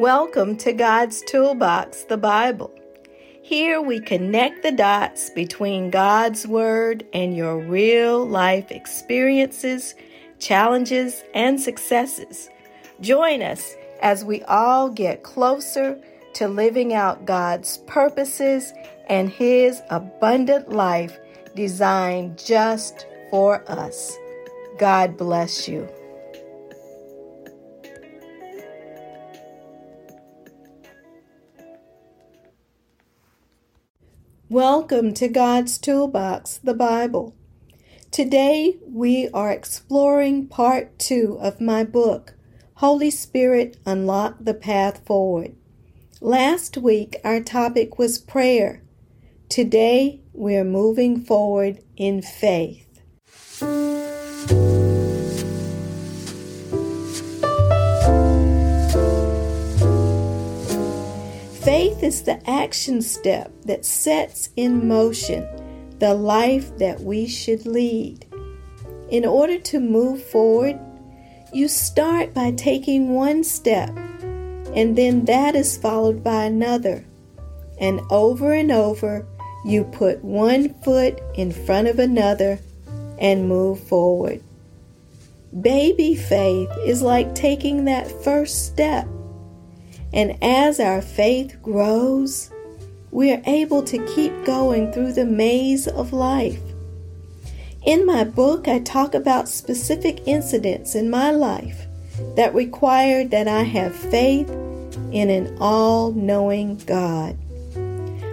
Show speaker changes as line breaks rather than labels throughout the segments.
Welcome to God's Toolbox, the Bible. Here we connect the dots between God's Word and your real life experiences, challenges, and successes. Join us as we all get closer to living out God's purposes and His abundant life designed just for us. God bless you. Welcome to God's Toolbox, the Bible. Today we are exploring part two of my book, Holy Spirit Unlock the Path Forward. Last week our topic was prayer. Today we're moving forward in faith. Faith is the action step that sets in motion the life that we should lead. In order to move forward, you start by taking one step, and then that is followed by another. And over and over, you put one foot in front of another and move forward. Baby faith is like taking that first step and as our faith grows, we are able to keep going through the maze of life. In my book, I talk about specific incidents in my life that required that I have faith in an all knowing God.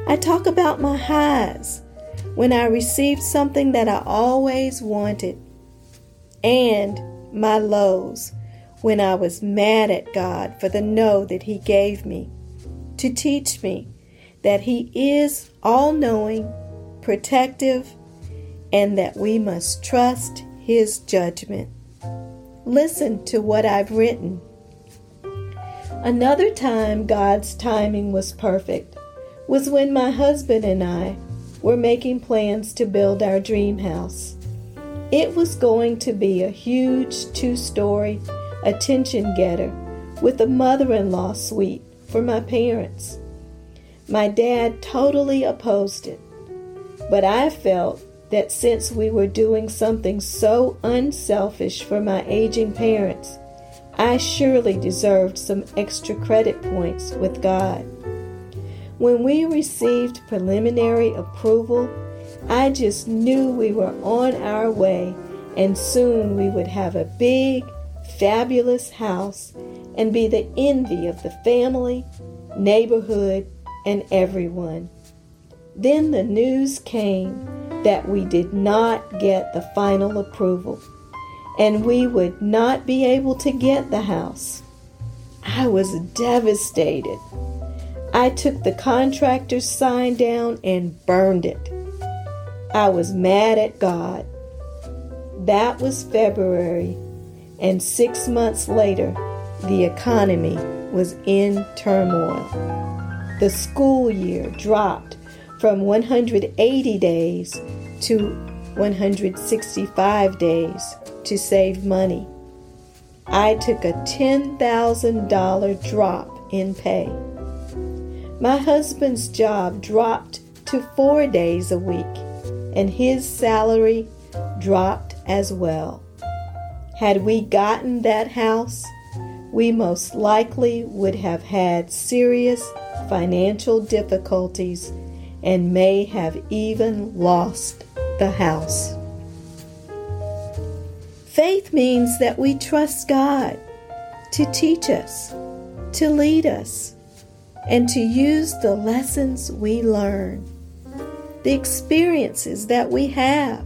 I talk about my highs when I received something that I always wanted, and my lows when I was mad at God for the no that He gave me, to teach me that He is all knowing, protective, and that we must trust His judgment. Listen to what I've written. Another time God's timing was perfect was when my husband and I were making plans to build our dream house. It was going to be a huge two story attention getter with a mother in law suite for my parents. My dad totally opposed it, but I felt that since we were doing something so unselfish for my aging parents, I surely deserved some extra credit points with God. When we received preliminary approval, I just knew we were on our way and soon we would have a big, fabulous house and be the envy of the family, neighborhood, and everyone. Then the news came that we did not get the final approval and we would not be able to get the house. I was devastated. I took the contractor's sign down and burned it. I was mad at God. That was February and six months later, the economy was in turmoil. The school year dropped from 180 days to 165 days to save money. I took a $10,000 drop in pay. My husband's job dropped to four days a week, and his salary dropped as well. Had we gotten that house, we most likely would have had serious financial difficulties and may have even lost the house. Faith means that we trust God to teach us, to lead us, and to use the lessons we learn, the experiences that we have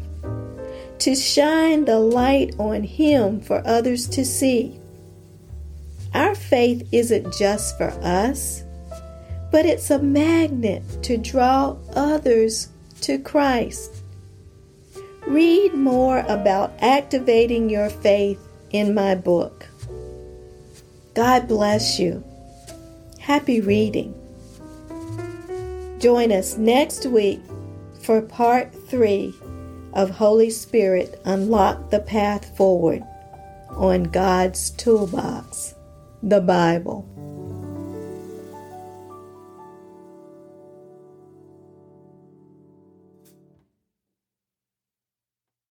to shine the light on Him for others to see. Our faith isn't just for us, but it's a magnet to draw others to Christ. Read more about activating your faith in my book. God bless you. Happy reading. Join us next week for part three of Holy Spirit unlock the path forward on God's toolbox, the Bible.